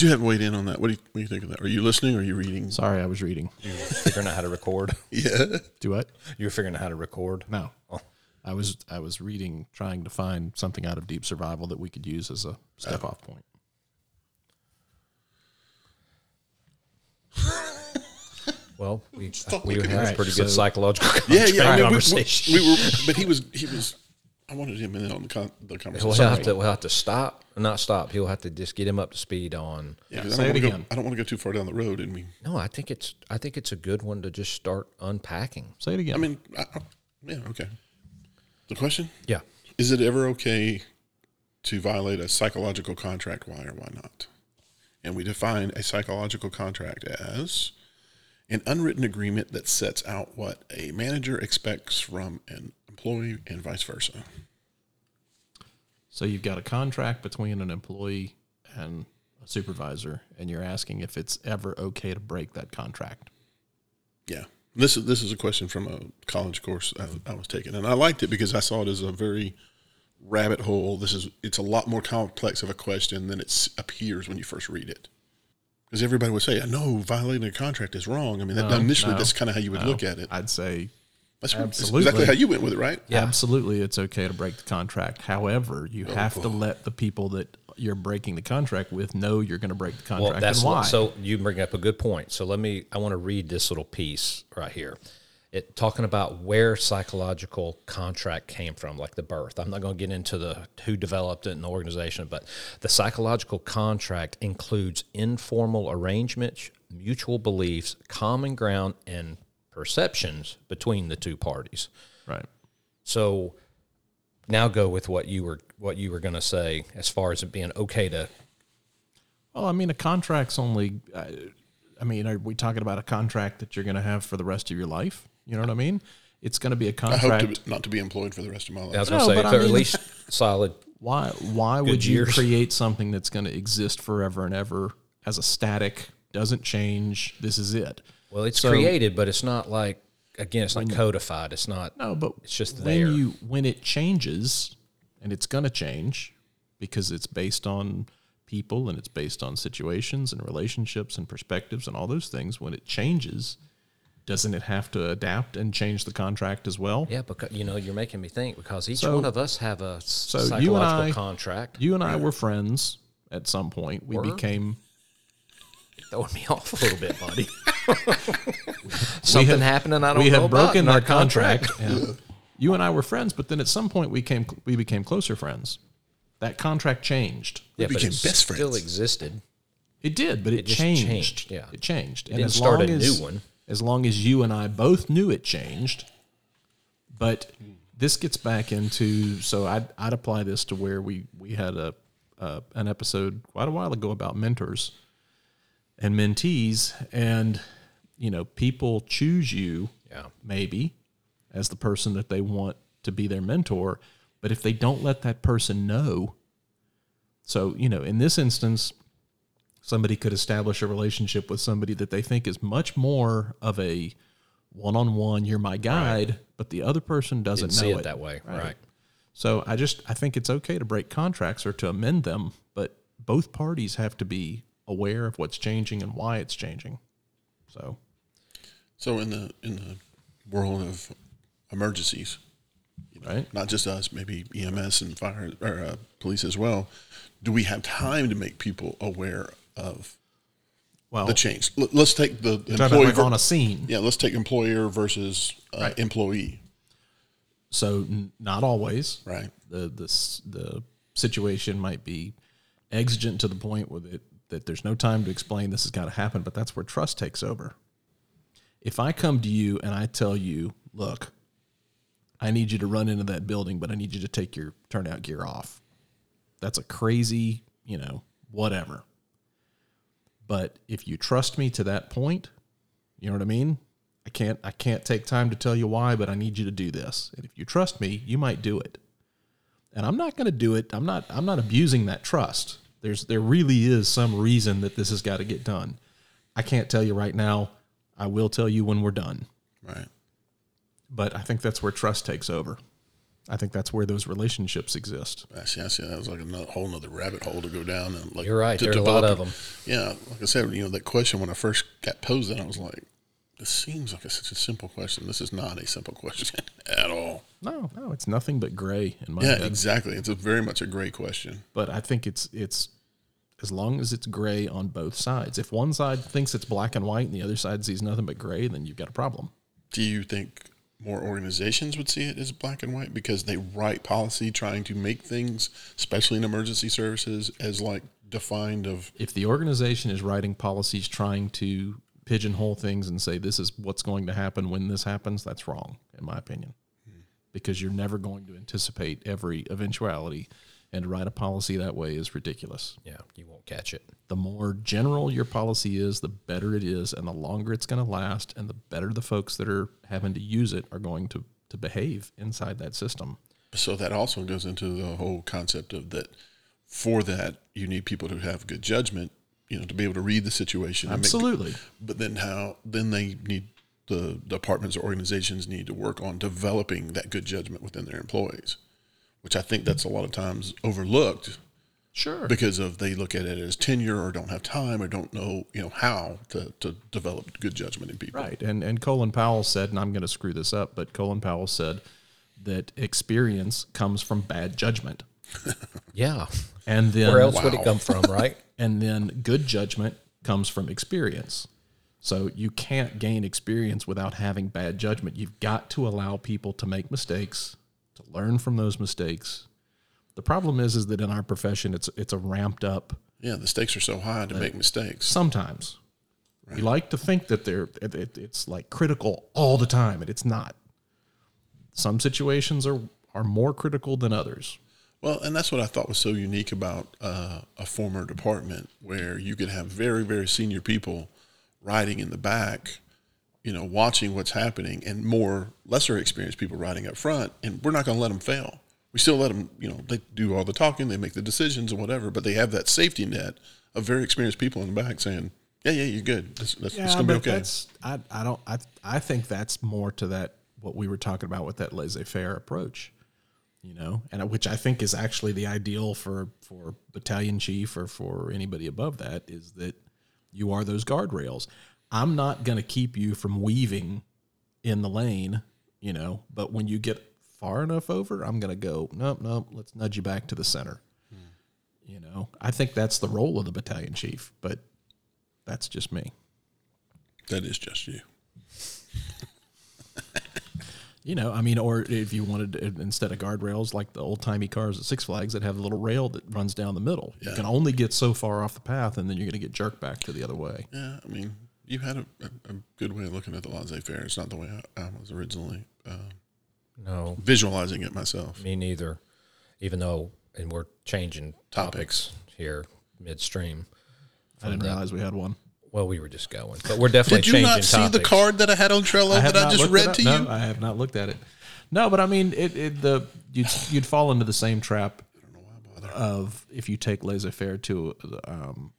But you haven't weighed in on that. What do you, what do you think of that? Are you listening or are you reading? Sorry, I was reading. figuring out how to record. Yeah. Do what? You were figuring out how to record. No. Oh. I was I was reading, trying to find something out of deep survival that we could use as a step off point. Well, we we had a pretty So- good psychological Yeah, yeah. I mean, we- conversation. We, we were, but he was, he was. I wanted him in on the con, the We'll conversation. have to we'll have to stop, not stop. He'll have to just get him up to speed on. Yeah, 'cause I Say don't it wanna again. Go, I don't want to go too far down the road, and we. No, I think it's I think it's a good one to just start unpacking. Say it again. I mean, I, I, yeah, okay. The question Yeah. is: It ever okay to violate a psychological contract? Why or why not? And we define a psychological contract as an unwritten agreement that sets out what a manager expects from an employee and vice versa. so you've got a contract between an employee and a supervisor, and you're asking if it's ever okay to break that contract. Yeah. This is this is a question from a college course I, I was taking, and I liked it because I saw it as a very rabbit hole. This is it's a lot more complex of a question than it appears when you first read it. Because everybody would say, "No, violating a contract is wrong." I mean, that, No, initially no, that's kind of how you would no. look at it. I'd say That's, that's absolutely. exactly how you went with it, right? Yeah. absolutely it's okay to break the contract. However, you oh, have to let the people that you're breaking the contract with know you're going to break the contract Well, that's and why. so you bring up a good point. So let me. I want to read this little piece right here. It talking about where psychological contract came from, like the birth. I'm not going to get into the who developed it in the organization, but the psychological contract includes informal arrangements, mutual beliefs, common ground, and perceptions between the two parties. right. So now go with what you were what you were going to say as far as it being okay to Well, I mean, a contract's only. Uh, I mean, are we talking about a contract that you're going to have for the rest of your life? You know what I mean? It's going to be a I hope contract. to, not to be employed for the rest of my life. I was going to say, but I mean- at least solid. why? Why would you years. create something that's going to exist forever and ever as a static? Doesn't change. This is it. Well, it's So- created, but it's not like again, it's not codified. It's not. No, but It's just when there. you when it changes, and it's going to change because it's based on people and it's based on situations and relationships and perspectives and all those things. When it changes, doesn't it have to adapt and change the contract as well? Yeah, because you know you're making me think because each So- one of us have a so psychological you and I- contract. You and I were friends at some point. We Were? became throwing me off a little bit, buddy. Something have- happened and I don't we know have broken in our contract. and you and I were friends, but then at some point we came we became closer friends. That contract changed. Yeah, but became it best Still existed. It did, but it, just changed. changed, yeah. it changed. and didn't as start long a as, new one. as long as you and I both knew it changed, but this gets back into so I'd, I'd apply this to where we we had a uh, an episode quite a while ago about mentors and mentees, and you know people choose you Yeah. maybe as the person that they want to be their mentor. But if they don't let that person know, so, you know, in this instance, somebody could establish a relationship with somebody that they think is much more of a one on one, you're my guide, but the other person doesn't Didn't know see it it that way, right? So I just I think it's okay to break contracts or to amend them, but both parties have to be aware of what's changing and why it's changing. So So in the in the world of emergencies, right. not just us, maybe EMS and fire or uh, police as well. Do we have time to make people aware of Well, the change? Let- Let's take the employee. like ver- on a scene. yeah, let's take employer versus uh, Right. employee. So n- not always. Right. The the the situation might be exigent to the point where it, that there's no time to explain this has got to happen, but that's where trust takes over. If I come to you and I tell you, look, I need you to run into that building, but I need you to take your turnout gear off. That's a crazy, you know, whatever. But if you trust me to that point, you know what I mean? I can't I can't take time to tell you why, but I need you to do this. And if you trust me, you might do it. And I'm not going to do it. I'm not I'm not abusing that trust. There's there really is some reason that this has got to get done. I can't tell you right now. I will tell you when we're done. Right. But I think that's where trust takes over. I think that's where those relationships exist. I see. I see. That was like a whole nother rabbit hole to go down. And like You're right. to There's a lot of them. Yeah, like I said, you know, that question when I first got posed, it, I was like, "This seems like a, such a simple question. This is not a simple question at all." No, no, it's nothing but gray in my Yeah, head. exactly. It's a very much a gray question. But I think it's it's as long as it's gray on both sides. If one side thinks it's black and white and the other side sees nothing but gray, then you've got a problem. Do you think more organizations would see it as black and white because they write policy trying to make things, especially in emergency services, as like defined of If the organization is writing policies trying to pigeonhole things and say this is what's going to happen when this happens, that's wrong, in my opinion. Because you're never going to anticipate every eventuality, and to write a policy that way is ridiculous. Yeah, you won't catch it. The more general your policy is, the better it is, and the longer it's going to last, and the better the folks that are having to use it are going to, to behave inside that system. So that also goes into the whole concept of that. For that, you need people to have good judgment, you know, to be able to read the situation. and make- Absolutely. but then how? Then they need the departments or organizations need to work on developing that good judgment within their employees, which I think that's a lot of times overlooked Sure. because of they look at it as tenure or don't have time or don't know you know how to, to develop good judgment in people. Right. And and Colin Powell said, and I'm going to screw this up, but Colin Powell said that experience comes from bad judgment. Yeah. And then Where else would it come from, right? and then good judgment comes from experience. So you can't gain experience without having bad judgment. You've got to allow people to make mistakes, to learn from those mistakes. The problem is is that in our profession it's it's a ramped up Yeah, the stakes are so high to make mistakes. sometimes. We like to think that they're it- it's like critical all the time, and it's not. Some situations are are more critical than others. Well, and that's what I thought was so unique about uh, a former department where you could have very, very senior people riding in the back, you know, watching what's happening, and more lesser experienced people riding up front. And we're not going to let them fail. We still let them, you know, they do all the talking, they make the decisions and whatever, but they have that safety net of very experienced people in the back saying, "Yeah, yeah, you're good. It's, it's, it's going to be okay." That's I, I don't I I think that's more to that what we were talking about with that laissez faire approach, you know, and uh, which I think is actually the ideal for for battalion chief or for anybody above that is that you are those guardrails. I'm not going to keep you from weaving in the lane, you know, but when you get far enough over, I'm going to go, nope, nope, let's nudge you back to the center. You know, I think that's the role of the battalion chief, but that's just me. That is just you. You know, I mean, or if you wanted to, instead of guardrails like the old timey cars at Six Flags that have a little rail that runs down the middle, you can only get so far off the path, and then you're going to get jerked back to the other way. Yeah, I mean, you had a, a, a good way of looking at the laissez faire. It's not the way I, I was originally uh, No, visualizing it myself. me neither. Even though, and we're changing topics here midstream. I didn't realize we had one. Well, we were just going, but we're definitely Did you changing not see topics. the card that I had on Trello that I just read it up. to No, you? I have not looked at it. No, but I mean, it, it the you'd you'd fall into the same trap of if you take laissez faire to um,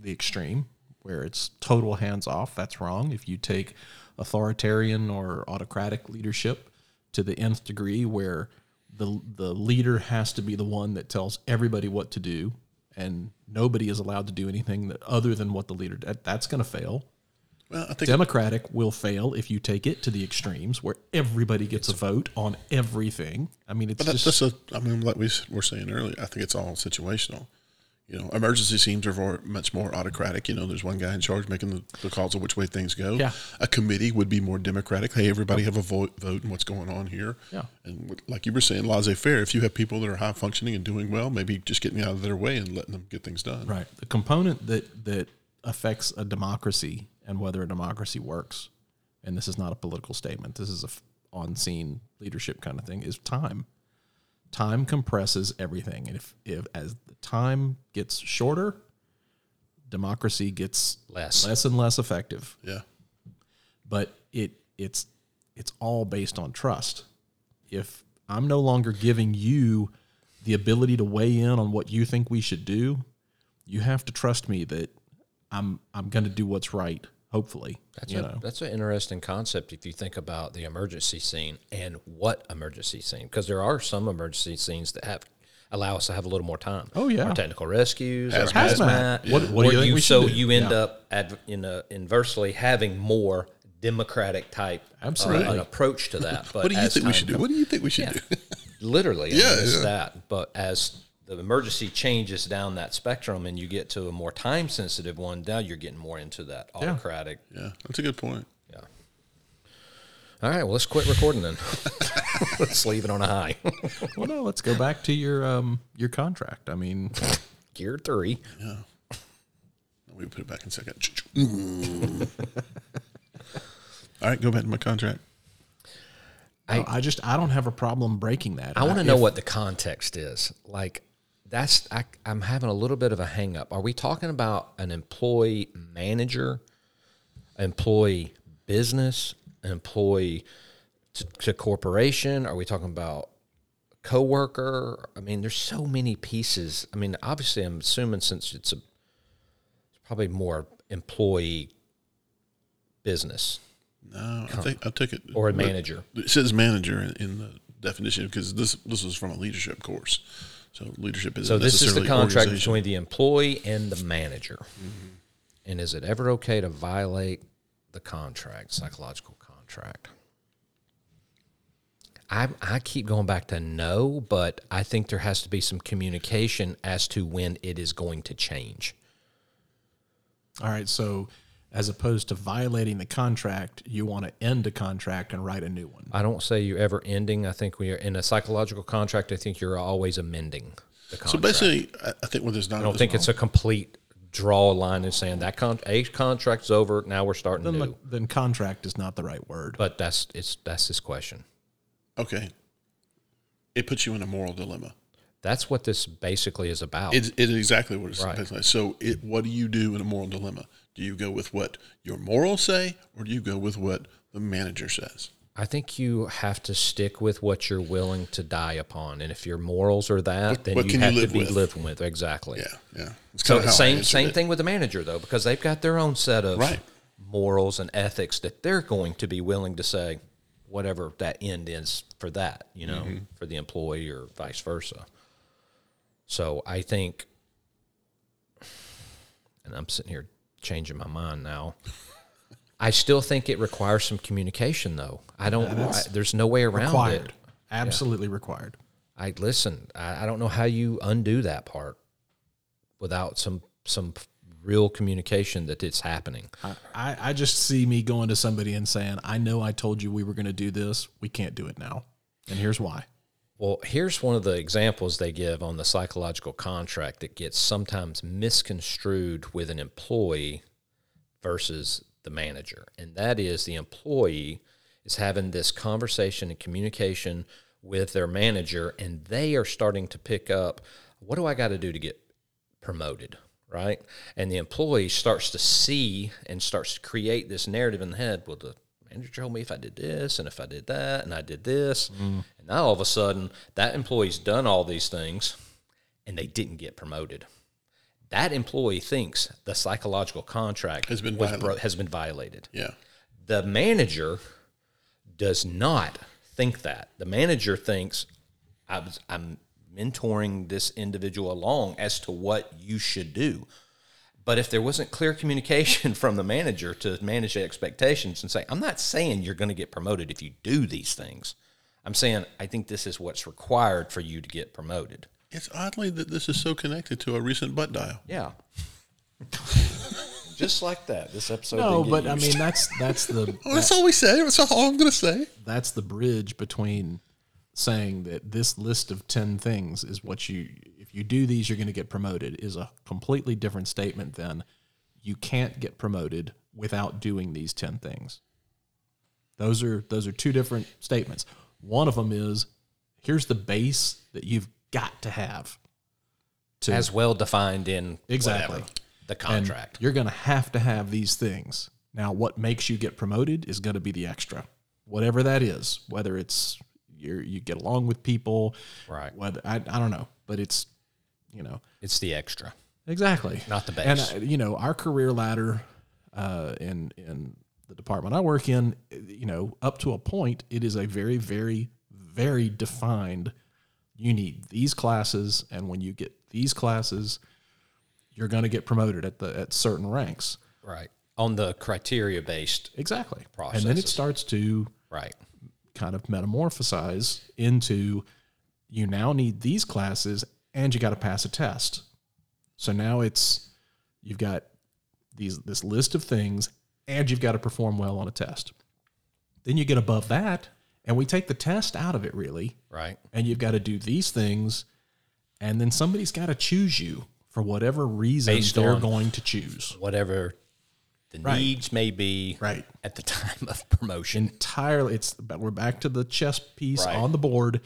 the extreme, where it's total hands off. That's wrong. If you take authoritarian or autocratic leadership to the nth degree, where the the leader has to be the one that tells everybody what to do, and nobody is allowed to do anything that, other than what the leader. That, that's going to fail. Well, I think Democratic will fail if you take it to the extremes where everybody gets a vote on everything. I mean, it's But that's just just a, I mean, like we were saying earlier, I think it's all situational. You know, emergency teams are more, much more autocratic. You know, there's one guy in charge making the, the calls of which way things go. Yeah. A committee would be more democratic. Hey, everybody have a vote, vote and what's going on here. Yeah. And like you were saying, laissez faire. If you have people that are high functioning and doing well, maybe just getting out of their way and letting them get things done. right. The component that that affects a democracy and whether a democracy works, and this is not a political statement. This is a f- on-scene leadership kind of thing. Is time. Time compresses everything, and if if as time gets shorter, democracy gets Less. less and less effective. Yeah. but it it's it's all based on trust. If I'm no longer giving you the ability to weigh in on what you think we should do, you have to trust me that I'm I'm going to do what's right Hopefully, That's you a, know. that's an interesting concept if you think about the emergency scene and what emergency scene because there are some emergency scenes that have allow us to have a little more time. Oh, yeah. our technical rescues, our Hazmat. hazmat. What- what do you where think we should so do? you end Yeah. up ad, in a, inversely having more democratic type uh, an approach to that. But What do you think we time should do? What do you think we should do? literally Yeah, I mean, yeah. that but as the emergency changes down that spectrum and you get to a more time sensitive one now you're getting more into that autocratic yeah, that's a good point. Yeah all right well let's quit recording then let's leave it on a high Well, no, let's go back to your um your contract. I mean, gear three Yeah. We can put it back in a second. All right, go back to my contract. I, I just I don't have a problem breaking that. i want to know If- what the context is like that's I, i'm having a little bit of a hang up are we talking about an employee manager employee business an employee to, to corporation? Are we talking about coworker? I mean there's so many pieces. I mean obviously i'm assuming since it's a it's probably more employee business. No, I think I took it. or a manager. It says manager in, in the definition because this this was from a leadership course. So leadership is So this is the contract between the employee and the manager. Mm-hmm. And is it ever okay to violate the contract, psychological contract? I I keep going back to no, but I think there has to be some communication as to when it is going to change. All right, so as opposed to violating the contract, you want to end a contract and write a new one. I don't say you're ever ending. I think we are in a psychological contract. I think you're always amending the contract. So basically, I, I think what there's not. I don't think it's a complete draw a line and saying that con- a contract's over. Now we're starting Then, new. the- then contract is not the right word. But that's it's that's his question. okay. It puts you in a moral dilemma. That's what this basically is about. It, it is exactly what it's Right. basically. So, it, what do you do in a moral dilemma? Do you go with what your morals say, or do you go with what the manager says? I think you have to stick with what you're willing to die upon, and if your morals are that, then what you can you have to live be with? living with exactly. Yeah, yeah. It's So kinda how I same same it. thing with the manager though, because they've got their own set of Right. morals and ethics that they're going to be willing to say whatever that end is for that, you know, Mm-hmm. for the employee or vice versa. So I think, and I'm sitting here changing my mind now. I still think it requires some communication, though. I don't. I, there's no way around required. it. Absolutely required. I listen. I, I don't know how you undo that part without some some real communication that it's happening. I, I just see me going to somebody and saying, I know I told you we were going to do this. We can't do it now. And here's why. Well, here's one of the examples they give on the psychological contract that gets sometimes misconstrued with an employee versus the manager. And that is the employee is having this conversation and communication with their manager, and they are starting to pick up what do I got to do to get promoted? Right. And the employee starts to see and starts to create this narrative in the head. Well, the manager told me if I did this and if I did that and I did this. Mm-hmm. And now all of a sudden, that employee's done all these things and they didn't get promoted. That employee thinks the psychological contract Has been violated. has been violated. Yeah. The manager does not think that. The manager thinks I was, I'm mentoring this individual along as to what you should do. But if there wasn't clear communication from the manager to manage the expectations and say, I'm not saying you're going to get promoted if you do these things. I'm saying I think this is what's required for you to get promoted. It's oddly that this is so connected to a recent butt dial. Yeah. Just like that. This episode. No, didn't get but I mean that's that's the Oh, that's all we say. That's all I'm going to say. that's the bridge between saying that this list of 10 things is what you if you do these you're going to get promoted is a completely different statement than you can't get promoted without doing these 10 things those are those are two different statements one of them is here's the base that you've got to have to as well defined in Exactly. whatever, the and contract. you're going to have to have these things. Now, what makes you get promoted is going to be the extra, whatever that is. Whether it's you you get along with people, Right. Whether I, I don't know, but it's you know It's the extra. exactly Not the best. And base. uh, you know our career ladder. uh, in in the department I work in, you know, up to a point, it is a very, very, very defined. You need these classes, and when you get these classes, you're going to get promoted at the at certain ranks. Right. On the criteria based. Exactly. process, And then it starts to Right. kind of metamorphosize into you now need these classes and you got to pass a test. So now it's you've got these this list of things and you've got to perform well on a test. Then you get above that and we take the test out of it really Right. and you've got to do these things and then somebody's got to choose you for whatever reason Based they're going to choose. Whatever the Right. needs may be Right. at the time of promotion. entirely it's but we're back to the chess piece Right. on the board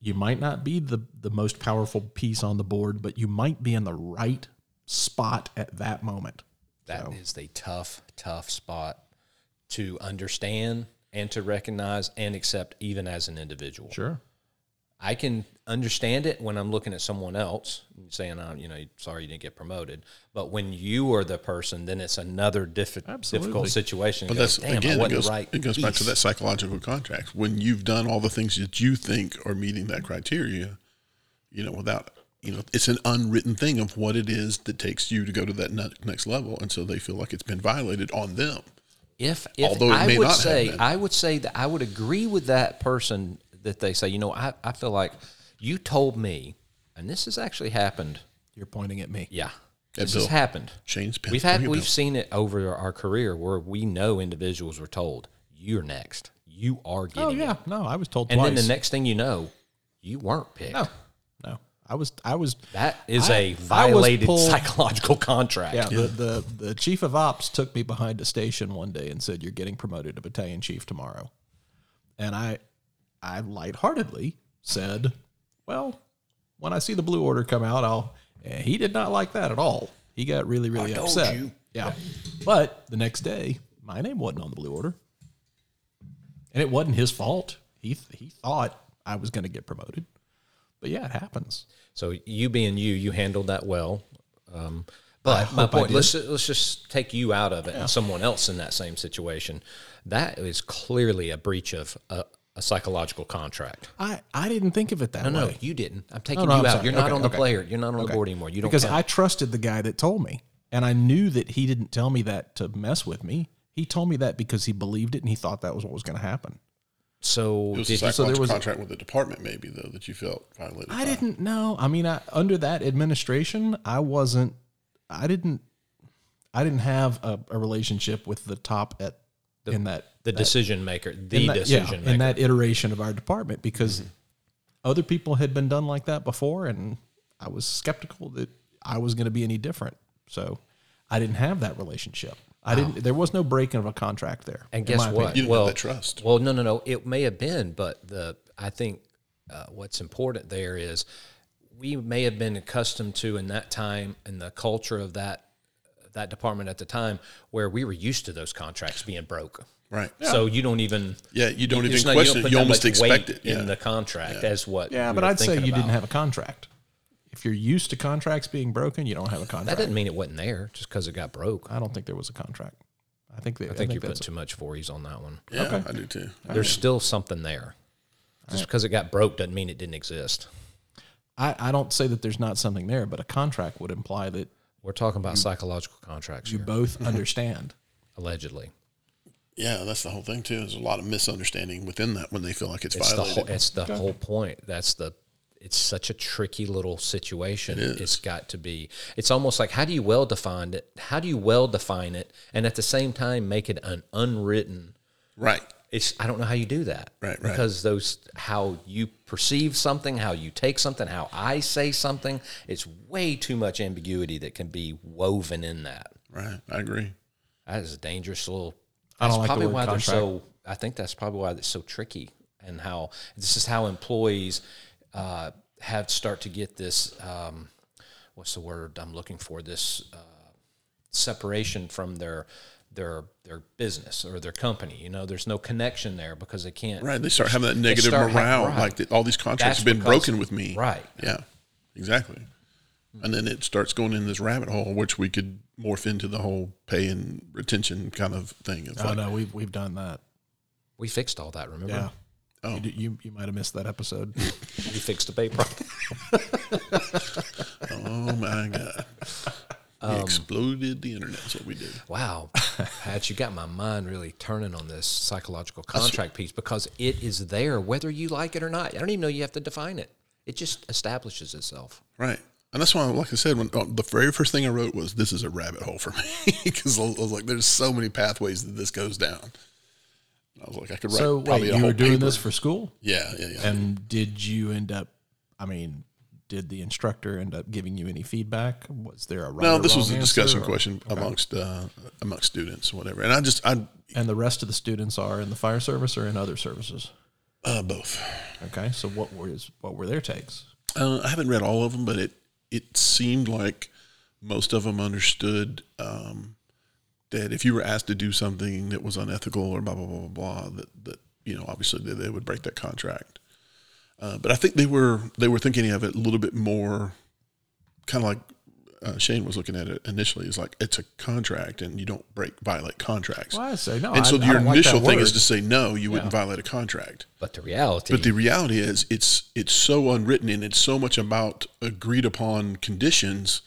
you might not be the the most powerful piece on the board but you might be in the right spot at that moment That is a tough, tough spot to understand and to recognize and accept even as an individual. sure I can understand it when I'm looking at someone else saying, "I'm, you know, sorry you didn't get promoted." But when you are the person, then it's another diffi- difficult situation. But go, that's Damn, again, it goes, right. it goes back to that psychological contract. When you've done all the things that you think are meeting that criteria, you know, without, you know, it's an unwritten thing of what it is that takes you to go to that next level. And so they feel like it's been violated on them. If, if Although it I may would not have say, been. I would say that I would agree with that person that they say, you know, I, I feel like you told me, and this has actually happened. you're pointing at me Yeah, Yeah, this Bill. has happened. Shane's pen. We've had we've Bill. seen it over our career where we know individuals were told, "You're next. You are oh, getting oh it." yeah no i was told And twice then the next thing you know, you weren't picked. no no i was i was That is I- a I was violated pulled- psychological contract. yeah, The, the the chief of ops took me behind a station one day and said you're getting promoted to battalion chief tomorrow. And i i lightheartedly said well when i see the blue order come out i'll and he did not like that at all. He got really really told upset. you. yeah. But the next day my name wasn't on the blue order. And it wasn't his fault. He he thought i was going to get promoted but yeah it happens So you being you, you handled that well. Um, but my point, let's let's just take you out of it and someone else in that same situation. That is clearly a breach of a, a psychological contract. i i didn't think of it that No, way no, you didn't. I'm taking no, you I'm out. sorry. You're not on the okay. player. You're not on the board anymore. You don't because count. I trusted the guy that told me, and I knew that he didn't tell me that to mess with me. He told me that because he believed it and he thought that was what was going to happen. So It was did a you, psychological was- contract with the department, maybe, though, that you felt violated. I by. didn't know. I mean, I, under that administration, I wasn't. I didn't. I didn't have a, a relationship with the top at in that the decision maker, the in that, decision yeah, maker. in that iteration of our department because Mm-hmm. other people had been done like that before, and I was skeptical that I was going to be any different. So I didn't have that relationship. I didn't. There was no breaking of a contract there. And guess what? opinion. You didn't well, have that trust. Well, no, no, no. It may have been, but the I think uh, what's important there is we may have been accustomed to in that time in the culture of that that department at the time where we were used to those contracts being broke. Right. So you don't even Yeah, you don't it's even not- question don't it. put You that almost much expect it. Yeah. in the contract as what. Yeah, we but were I'd say thinking you didn't have a contract. If you're used to contracts being broken, you don't have a contract. That didn't mean it wasn't there just because it got broke. I don't think there was a contract. I think they, I think, you put that's too much fours on that one. Yeah, Okay. I do too. There's still something there. Just because it got broke doesn't mean it didn't exist. I, I don't say that there's not something there, but a contract would imply that We're talking about psychological contracts you here, both understand. allegedly. Yeah, that's the whole thing too. There's a lot of misunderstanding within that when they feel like it's, It's the whole. It's the whole point. That's the. It's such a tricky little situation. It is. It's got to be. It's almost like how do you well define it? How do you well define it, and at the same time make it an unwritten? right. It's. I don't know how you do that. Right, right. Because those how you perceive something, how you take something, how I say something. It's way too much ambiguity that can be woven in that. Right. I agree. That is a dangerous little. I don't like the probably word why contract. they're so. I think that's probably why it's so tricky, and how this is how employees uh, have start to get this. Um, what's the word I'm looking for? This uh, separation from their their their business or their company. You know, there's no connection there because they can't. Right. They start having that negative start ha- morale, right. like that all these contracts That's have been because- broken with me. Right. Yeah. Exactly. and then it starts going in this rabbit hole, which we could morph into the whole pay and retention kind of thing. It's Oh like, no, we've we've done that. We fixed all that. Remember? Yeah. Oh. You, you you might have missed that episode. We fixed a pay problem. oh my god, Um, we exploded the internet. That's what we did. Wow, Pat, you got my mind really turning on this psychological contract piece because it is there whether you like it or not. I don't even know you have to define it. It just establishes itself. Right. And that's why, like I said, when uh, the very first thing I wrote was, "This is a rabbit hole for me," because I was like, "There's so many pathways that this goes down." I was like, I could write so wait, a you were doing paper. this for school, Yeah, yeah, yeah. and did you end up? I mean, did the instructor end up giving you any feedback? Was there a right no, this was a discussion or- question amongst uh, amongst students, or whatever. And I just, I And the rest of the students are in the fire service or in other services. uh, both. Okay, so what was what were their takes? Uh, I haven't read all of them, but it it seemed like most of them understood um, that if you were asked to do something that was unethical or blah blah blah blah blah, that that you know obviously they, they would break that contract. Uh, but I think they were they were thinking of it a little bit more, kind of like uh, Shane was looking at it initially. Is like it's a contract and you don't break violate contracts. Well, I say no. and so I, I your don't like initial that thing is to say no, you wouldn't violate a contract. But the reality, But the reality is, it's it's so unwritten and it's so much about agreed upon conditions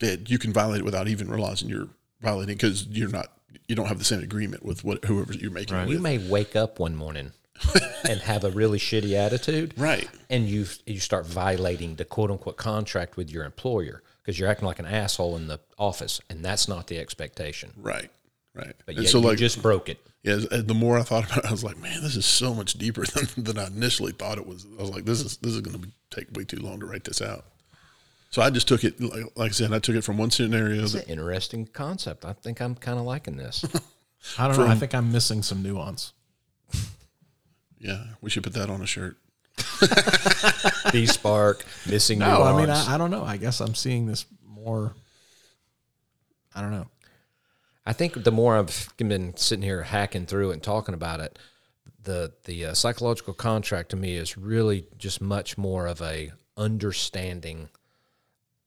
that you can violate it without even realizing you're violating because you're not you don't have the same agreement with what whoever you're making it you may wake up one morning and have a really shitty attitude, Right. and you you start violating the quote unquote contract with your employer because you're acting like an asshole in the office, and that's not the expectation. Right. Right. But and so you like just broke it. yeah, as- as the more I thought about it, I was like, man, this is so much deeper than, than I initially thought it was. I was like, this is this is going to take way too long to write this out. So I just took it like, like I said, I took it from one scenario. It's an interesting concept. I think I'm kind of liking this. I don't know. I think I'm missing some nuance. yeah, we should put that on a shirt. B spark missing. No, I mean. I, I don't know. I guess I'm seeing this more. I don't know. I think the more I've been sitting here hacking through and talking about it, the the uh, psychological contract to me is really just much more of a understanding,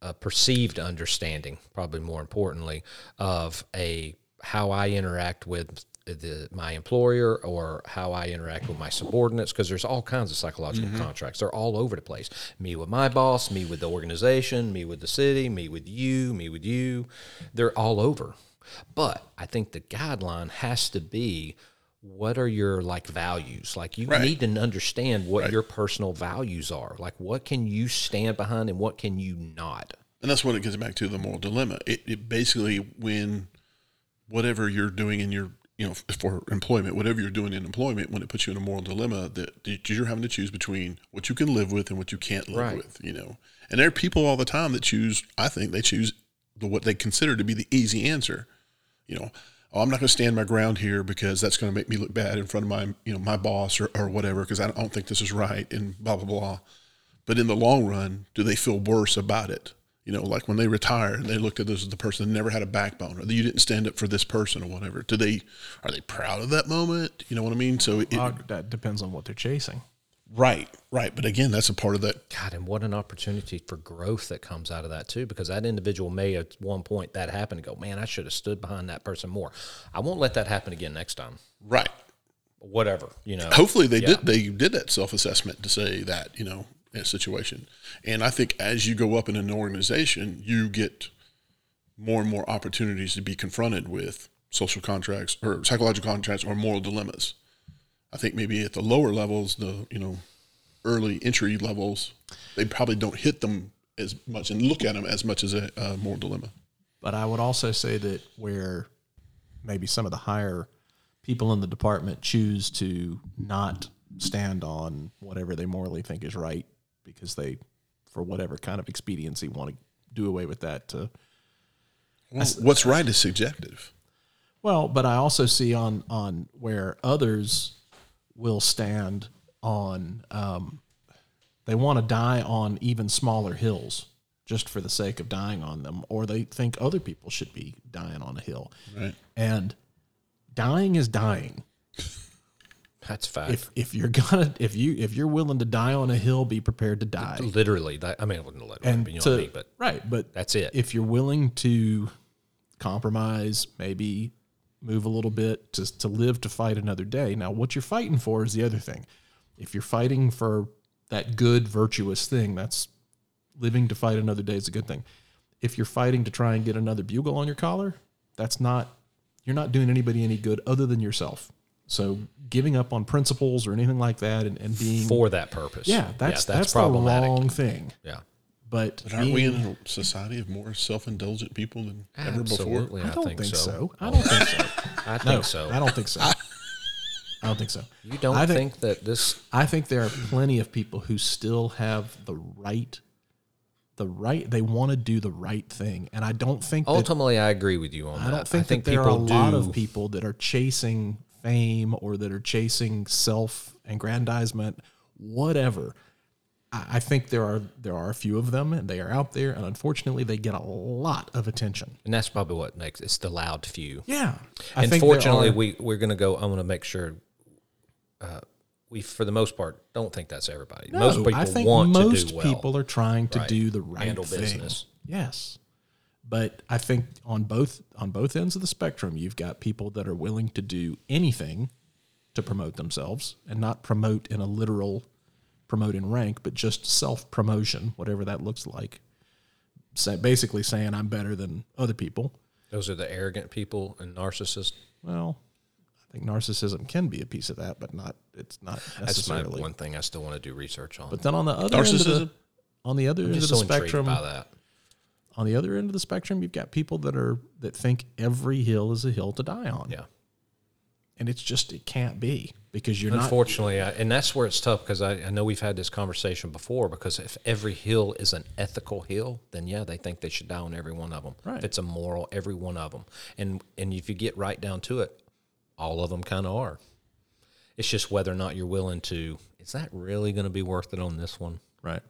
a perceived understanding, probably more importantly, of a how I interact with the, my employer or how I interact with my subordinates because there's all kinds of psychological mm-hmm. contracts. They're all over the place. Me with my boss, me with the organization, me with the city, me with you, me with you. They're all over. But I think the guideline has to be what are your like values? Like you Right. need to understand what your personal values are. Like what can you stand behind and what can you not? And that's what it gets back to the moral dilemma. It, it basically when whatever you're doing in your you know for employment, whatever you're doing in employment, when it puts you in a moral dilemma that that you're having to choose between what you can live with and what you can't live Right. with. You know, and there are people all the time that choose. I think they choose the what they consider to be the easy answer. You know, oh, I'm not going to stand my ground here because that's going to make me look bad in front of my you know my boss or, or whatever because I don't, think this is right and blah blah blah. But in the long run, do they feel worse about it? You know, like when they retire and they looked at this as the person that never had a backbone, or you didn't stand up for this person or whatever. Do they are they proud of that moment? You know what I mean? So it, Well, that depends on what they're chasing. Right, right. But again, that's a part of that. God, and what an opportunity for growth that comes out of that too, because that individual may at one point that happen and go, man, I should have stood behind that person more. I won't let that happen again next time. Right. Whatever, you know. Hopefully they did they did that self assessment to say that you know in a situation. And I think as you go up in an organization, you get more and more opportunities to be confronted with social contracts or psychological contracts or moral dilemmas. I think maybe at the lower levels, the you know early entry levels, they probably don't hit them as much and look at them as much as a, a moral dilemma. But I would also say that where maybe some of the higher people in the department choose to not stand on whatever they morally think is right because they, for whatever kind of expediency, want to do away with that. To, Well, what's right is subjective. well, but I also see on on where others will stand on. Um, they want to die on even smaller hills just for the sake of dying on them, or they think other people should be dying on a hill. Right. And dying is dying. That's fact. If if you're gonna if you if you're willing to die on a hill, be prepared to die. literally, that, I mean, I wouldn't literally, And but you know to, what I mean. But right, but that's it. if you're willing to compromise, maybe move a little bit to to live to fight another day. Now, what you're fighting for is the other thing. If you're fighting for that good, virtuous thing, that's living to fight another day is a good thing. If you're fighting to try and get another bugle on your collar, that's not you're not doing anybody any good other than yourself. So giving up on principles or anything like that and, and being for that purpose, yeah, that's that's, the problematic. wrong thing. yeah, But, But aren't we in a society of more self-indulgent people than ever before? absolutely. I don't think, think, so. so. I don't think so. I think No, so. I don't think so. I don't think so. you don't I think, think- that this? I think there are plenty of people who still have the right, the right. They want to do the right thing, and I don't think that, Ultimately, I agree with you on I that. I don't think, I think that there are a people lot do. of people that are chasing fame or that are chasing self-aggrandizement, whatever. I, think there are there are a few of them, and they are out there, and unfortunately, they get a lot of attention. and that's probably what makes it's the loud few. Yeah, I and think fortunately, are- we we're going to go. I want to make sure. Uh, we, for the most part, don't think that's everybody. most people I think want most to do well. Most people are trying to Right. do the right Handle thing. business. Yes, but I think on both on both ends of the spectrum, you've got people that are willing to do anything to promote themselves, and not promote in a literal promote in rank, but just self promotion, whatever that looks like. Sa basically saying I'm better than other people. Those are the arrogant people and narcissists. Well, I think narcissism can be a piece of that, but not. It's not That's my necessarily. one thing I still want to do research on. But then on the other end of Narcissism? the, on the other end of the so spectrum, by that. on the other end of the spectrum, you've got people that are that think every hill is a hill to die on. Yeah. And it's just it can't be because you're not. Unfortunately, I, and that's where it's tough because I, I know we've had this conversation before. Because if every hill is an ethical hill, then yeah, they think they should die on every one of them. Right. If it's a moral, every one of them, and and if you get right down to it, all of them kind of are. It's just whether or not you're willing to. Is that really going to be worth it on this one? Right.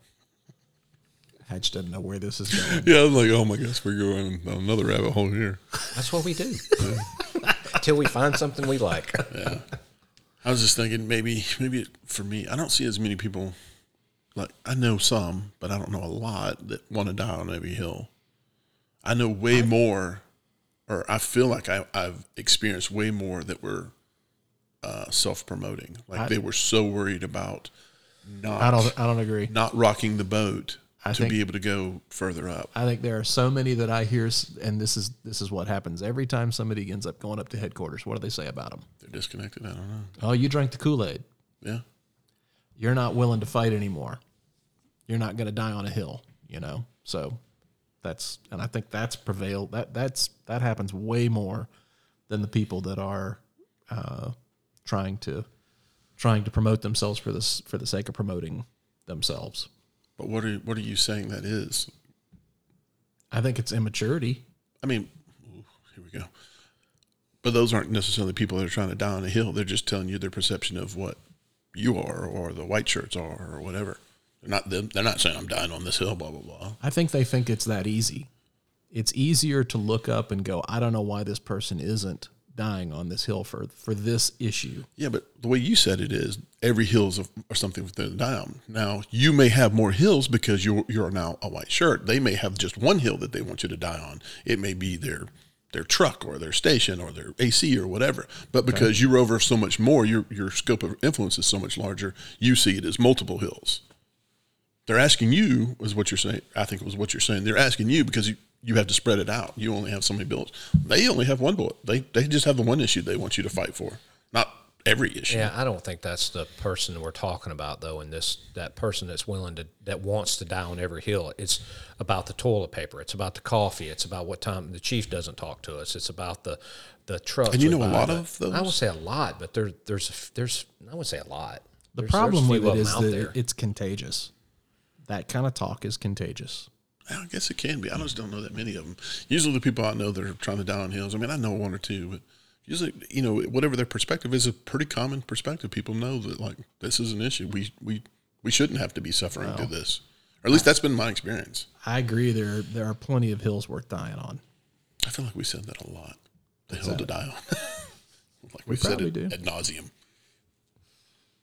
Hatch doesn't know where this is going. Yeah, I'm like, oh my gosh, we're going down another rabbit hole here. That's what we do. Until we find something we like. yeah. I was just thinking maybe maybe for me, I don't see as many people like I know some, but I don't know a lot that want to die on every hill. I know way more, or I feel like I, I've experienced way more that were uh, self promoting. Like I- they were so worried about not I don't. I don't agree. not rocking the boat I to think- be able to go further up. I think there are so many that I hear, and this is this is what happens every time somebody ends up going up to headquarters. What do they say about them? They're disconnected. I don't know. Oh, you drank the Kool Aid. Yeah. You're not willing to fight anymore. You're not going to die on a hill. You know. So that's and I think that's prevailed. That that's that happens way more than the people that are uh, trying to trying to promote themselves for this for the sake of promoting themselves. But what are what are you saying that is? I think it's immaturity. I mean, ooh, here we go. But those aren't necessarily people that are trying to die on a hill. They're just telling you their perception of what you are, or the white shirts are, or whatever. They're not them. They're not saying I'm dying on this hill. Blah blah blah. I think they think it's that easy. It's easier to look up and go, I don't know why this person isn't dying on this hill for for this issue. Yeah, but the way you said it is every hill is a, or something to die on. Now you may have more hills because you're you're now a white shirt. They may have just one hill that they want you to die on. It may be their their truck or their station or their AC or whatever. But because you're over so much more, your your scope of influence is so much larger. You see it as multiple hills. They're asking you is what you're saying. I think it was what you're saying. They're asking you because you, you have to spread it out. You only have so many bullets. They only have one bullet. They they just have the one issue they want you to fight for, not every issue. Yeah, I don't think that's the person we're talking about though. In this, that person that's willing to that wants to die on every hill. It's about the toilet paper. It's about the coffee. It's about what time the chief doesn't talk to us. It's about the the trucks. And you know a lot But of those? I would say a lot, but there there's there's I would say a lot. The There's- problem there's with few of it them is out that there. it's contagious. That kind of talk is contagious. I guess it can be. I just don't know that many of them. Usually, the people I know that are trying to die on hills. I mean, I know one or two, but usually, you know, whatever their perspective is, a pretty common perspective. People know that like this is an issue. We we we shouldn't have to be suffering through this. Or at least that's been my experience. I agree. There there are plenty of hills worth dying on. I feel like we said that a lot. The hill to die on. like we, We said it do. ad nauseum.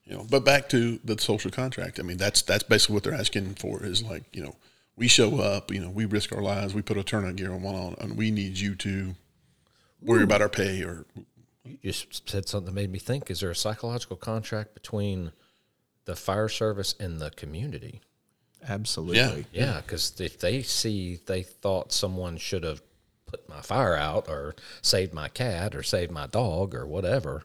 You know, but back to the social contract. I mean, that's that's basically what they're asking for is like, you know, we show up, you know, we risk our lives, we put a turnout gear on one on, and we need you to worry about our pay or You just said something that made me think. Is there a psychological contract between the fire service and the community? Absolutely. Yeah, because if they see they thought someone should have put my fire out or saved my cat or saved my dog or whatever.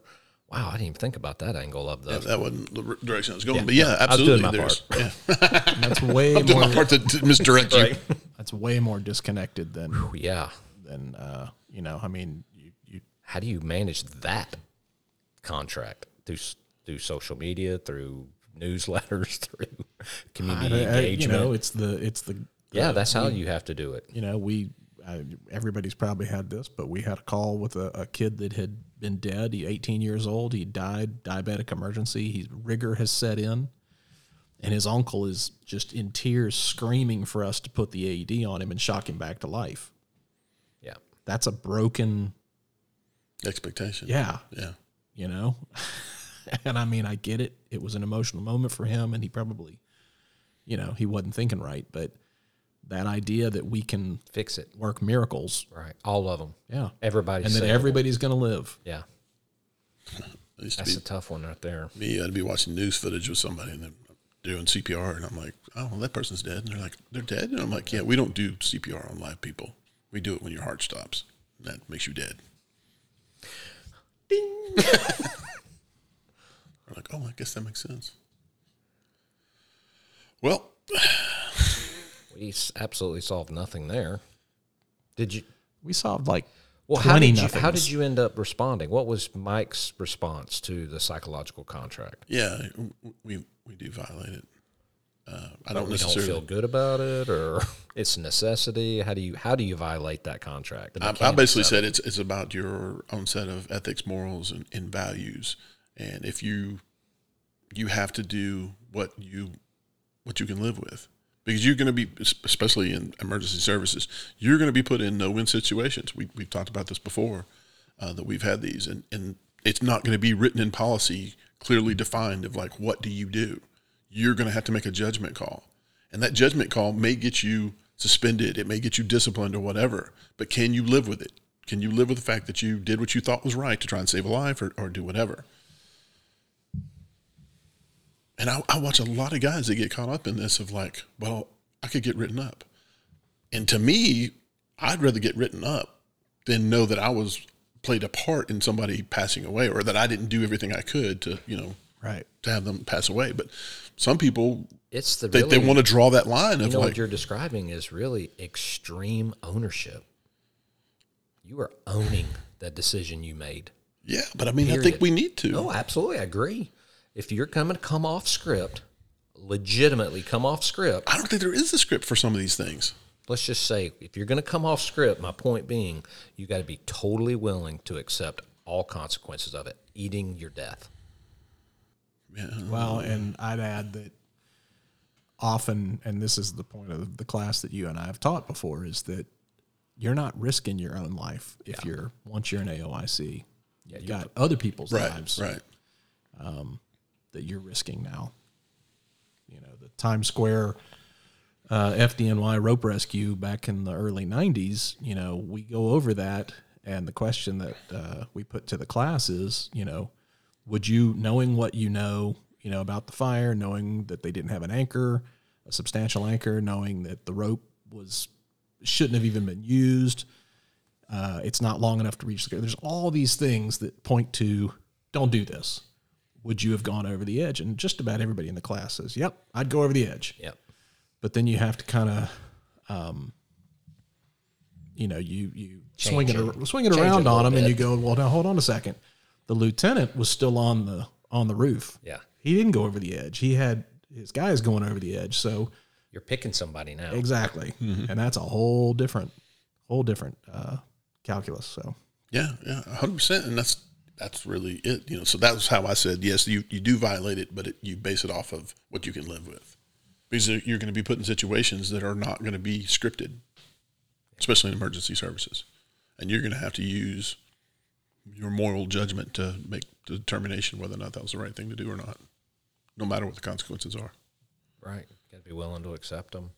Wow, I didn't even think about that angle of the. yeah, that wasn't the direction I was going. Yeah, but yeah, yeah, I was doing absolutely. my there's, part. yeah, That's way I'm doing more. my part to, to misdirect you. That's way more disconnected than Yeah. than uh, you know. I mean, you, you How do you manage that contract through through social media, through newsletters, through community I- I- engagement? you know, it's the it's the yeah, that's how you have to do it. you know we uh, everybody's probably had this but we had a call with a, a kid that had been dead. He 18 years old. He died diabetic emergency. He rigor has set in. And his uncle is just in tears screaming for us to put the aed on him and shock him back to life. Yeah. that's a broken Expectation. yeah. Yeah. you know? And i mean i get it. It was an emotional moment for him and he probably you know he wasn't thinking right but that idea that we can Fix it. work miracles Right. All of them. yeah Everybody's and that everybody's going to live. Yeah. I That's be a tough one right there. me. I'd be watching news footage with somebody and they're doing CPR, and I'm like, "Oh, well, that person's dead." And they're like, "They're dead," and I'm like, "Yeah, we don't do CPR on live people. We do it when your heart stops. That makes you dead." We're like, "Oh, I guess that makes sense." Well, We absolutely solved nothing there. Did you? We solved like Well, how 20 did you? How did you end up responding? What was Mike's response to the psychological contract? yeah, we we do violate it. Uh, I don't We don't necessarily. feel good about it, or it's a necessity. How do you? How do you violate that contract? I, I basically of it. said it's it's about your own set of ethics, morals, and, and values. And if you you have to do what you what you can live with, because you're going to be, especially in emergency services, you're going to be put in no win situations. We we've talked about this before uh, that we've had these, and and it's not going to be written in policy clearly defined of like what do you do. You're going to have to make a judgment call, and that judgment call may get you suspended, it may get you disciplined or whatever. But can you live with it? Can you live with the fact that you did what you thought was right to try and save a life or, or do whatever? And I, I watch a lot of guys that get caught up in this of like, well, I could get written up. And to me, I'd rather get written up than know that I was played a part in somebody passing away or that I didn't do everything I could to, you know, right. to have them pass away. But some people, it's the they, really, they want to draw that line You of know like, what you're describing is really extreme ownership. You are owning that decision you made. yeah, but I mean, I think we need to. Oh, absolutely, I agree. If you're coming to come off script, legitimately come off script, I don't think there is a script for some of these things. let's just say if you're going to come off script, my point being, you got to be totally willing to accept all consequences of it, eating your death. Yeah. Well, and I'd add that often, and this is the point of the class that you and I have taught before, is that you're not risking your own life if you're once you're an AOIC. Yeah, You've got other people's Right. lives Right. Um, that you're risking now. You know, the Times Square uh, FDNY rope rescue back in the early 90s, you know, we go over that. And the question that uh, we put to the class is, you know, would you, knowing what you know, you know, about the fire, knowing that they didn't have an anchor, a substantial anchor, knowing that the rope was, shouldn't have even been used, uh, it's not long enough to reach the, there's all these things that point to, don't do this would you have gone over the edge? And just about everybody in the class says, "Yep, I'd go over the edge." Yep. But then you have to kind of, um, you know, you you swing it, it. swing it Change it around a on little them, and you go, "Well, now hold on a second. The lieutenant was still on the on the roof. Yeah. he didn't go over the edge. He had his guys going over the edge. So You're picking somebody now. exactly, and that's a whole different, whole different uh, calculus. So Yeah, yeah, hundred percent, and that's that's really it. You know, so that was how I said yes. You you do violate it, but it, you base it off of what you can live with, because you're going to be put in situations that are not going to be scripted, especially in emergency services, and you're going to have to use your moral judgment to make the determination whether or not that was the right thing to do or not. no matter what the consequences are. Right. Got to be willing to accept them.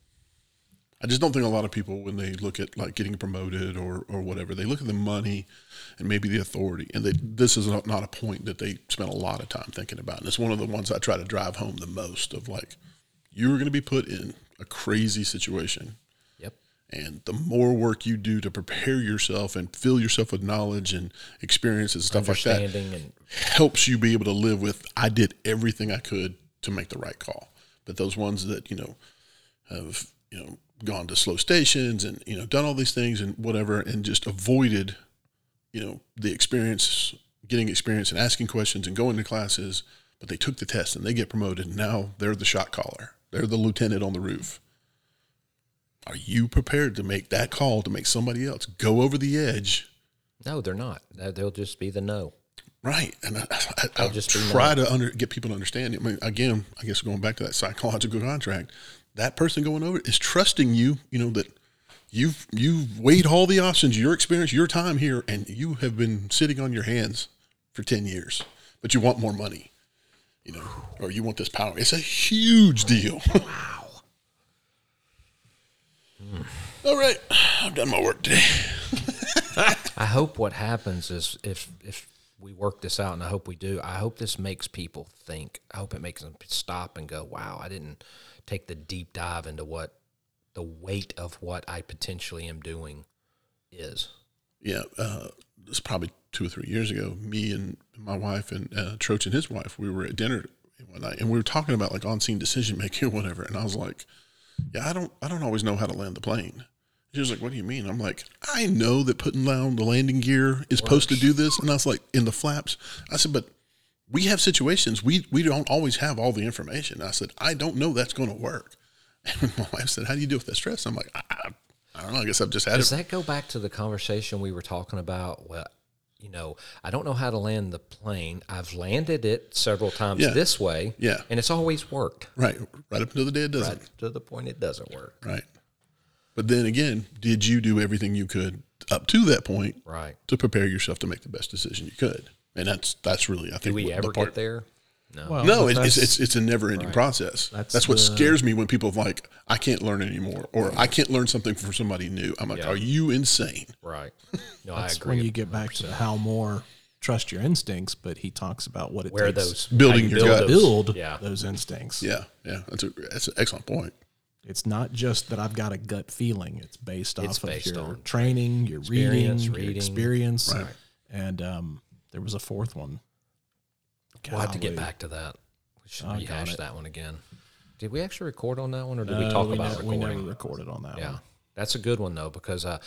I just don't think a lot of people, when they look at like getting promoted or, or whatever, they look at the money and maybe the authority. And they, this is not, not a point that they spend a lot of time thinking about. And it's one of the ones I try to drive home the most of like, you're going to be put in a crazy situation. Yep. And the more work you do to prepare yourself and fill yourself with knowledge and experiences, and stuff like that, and helps you be able to live with I did everything I could to make the right call. But those ones that, you know, have, you know, gone to slow stations and, you know, done all these things and whatever and just avoided, you know, the experience, getting experience and asking questions and going to classes, but they took the test and they get promoted and now they're the shot caller. They're the lieutenant on the roof. Are you prepared to make that call to make somebody else go over the edge no, they're not. They'll just be the no. Right, and I, I, I just be try to under, get people to understand. I mean, again, I guess going back to that psychological contract, that person going over is trusting you. You know that you've you've weighed all the options, your experience, your time here, and you have been sitting on your hands for ten years, but you want more money, you know, or you want this power. It's a huge deal. Wow. all right, I've done my work today. I hope what happens is if if we work this out, and I hope we do. I hope this makes people think. I hope it makes them stop and go, "Wow, I didn't take the deep dive into what the weight of what I potentially am doing is." yeah, uh, this is probably two or three years ago. Me and my wife and uh, Troach and his wife, we were at dinner one night, and we were talking about like on-scene decision making or whatever. And I was like, "Yeah, I don't, I don't always know how to land the plane." She was like, "What do you mean?" I'm like, "I know that putting down the landing gear is supposed to do this," and I was like, "In the flaps," I said, "But." We have situations we we don't always have all the information. I said I don't know that's going to work. And my wife said, "How do you deal with that stress?" I'm like, I, I, I don't know. I guess I've just had it. Does it. that go back to the conversation we were talking about? Well, you know, I don't know how to land the plane. I've landed it several times Yeah. this way, Yeah. and it's always worked. Right, right up until the day it doesn't. Right to the point it doesn't work. Right. But then again, did you do everything you could up to that point Right. to prepare yourself to make the best decision you could? And that's that's really I think Do we what the ever part- get there? No. Well, No, it, it's, it's it's a never ending process. That's, That's what the- scares me when people are like I can't learn anymore or I can't learn something from somebody new. I'm like, Yeah. are you insane? Right. No, I That's agree. when you get back to how more trust your instincts, but he talks about what it Where takes those Building you your build gut. those- build Yeah. those instincts. Yeah, yeah, that's a that's an excellent point. It's not just that I've got a gut feeling. It's based It's off of your training, your reading, experience, your experience, Right. and um, there was a fourth one. We'll have to get Golly. back to that. We should I got rehash it. that one again. Did we actually record on that one, or did we Uh, talk we about ne- we recording? never recorded on that Yeah, one. that's a good one though because uh,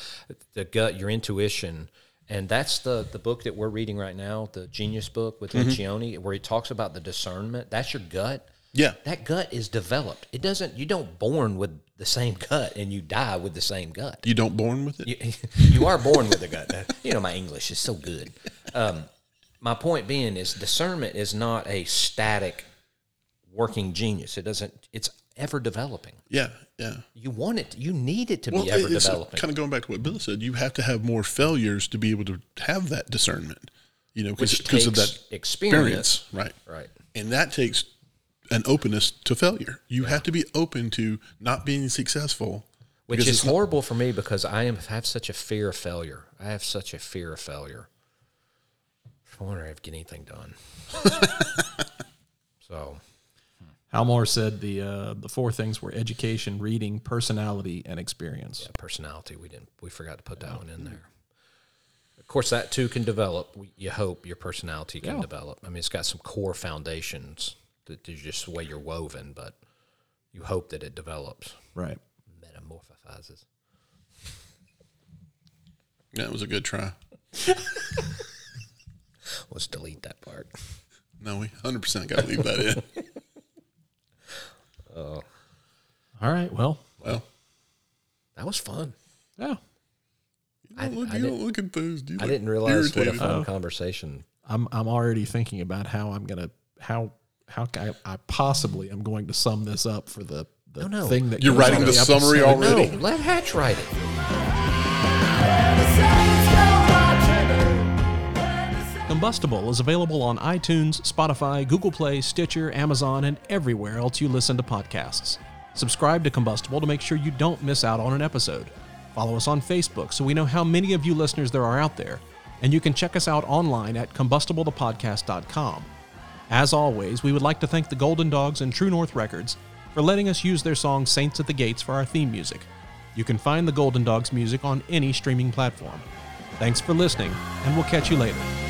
the gut, your intuition, and that's the the book that we're reading right now, the Genius book with Mm-hmm. Lencioni, where he talks about the discernment. That's your gut. Yeah, That gut is developed. It doesn't. You don't born with the same gut and you die with the same gut. you don't born with it. You, you are born with a gut. You know, my English is so good. Um, my point being is discernment is not a static working genius. It doesn't. It's ever developing. yeah, yeah. You want it. You need it to Well, be ever developing. kind of going back to what Bill said. You have to have more failures to be able to have that discernment. You know, because of that experience. right? Right. and that takes an openness to failure. You have to be open to not being successful, Which is it's not- horrible for me because I am have such a fear of failure. I have such a fear of failure. I wonder if I get anything done. so Halmore said the uh, the four things were education, reading, personality, and experience. yeah, personality. We didn't. We forgot to put that one in there. Of course, that too can develop. We, you hope your personality can Yeah. develop. I mean, it's got some core foundations that is just the way you're woven, but you hope that it develops, Right. metamorphosizes. Yeah, it was a good try. Let's delete that part. No, we hundred percent got to leave that in. Oh. All right. Well, Well, That was fun. yeah. you I- don't, look, I you don't didn't- look enthused. You I look didn't realize what a irritated. fun oh. conversation. I'm I'm already thinking about how I'm gonna how how I, I possibly am going to sum this up for the the No, no. thing that You're writing on the summary already? No, let Hatch write it. Combustible is available on iTunes, Spotify, Google Play, Stitcher, Amazon, and everywhere else you listen to podcasts. Subscribe to Combustible to make sure you don't miss out on an episode. Follow us on Facebook so we know how many of you listeners there are out there. And you can check us out online at combustiblethepodcast.com. As always, we would like to thank the Golden Dogs and True North Records for letting us use their song Saints at the Gates for our theme music. You can find the Golden Dogs music on any streaming platform. Thanks for listening, and we'll catch you later.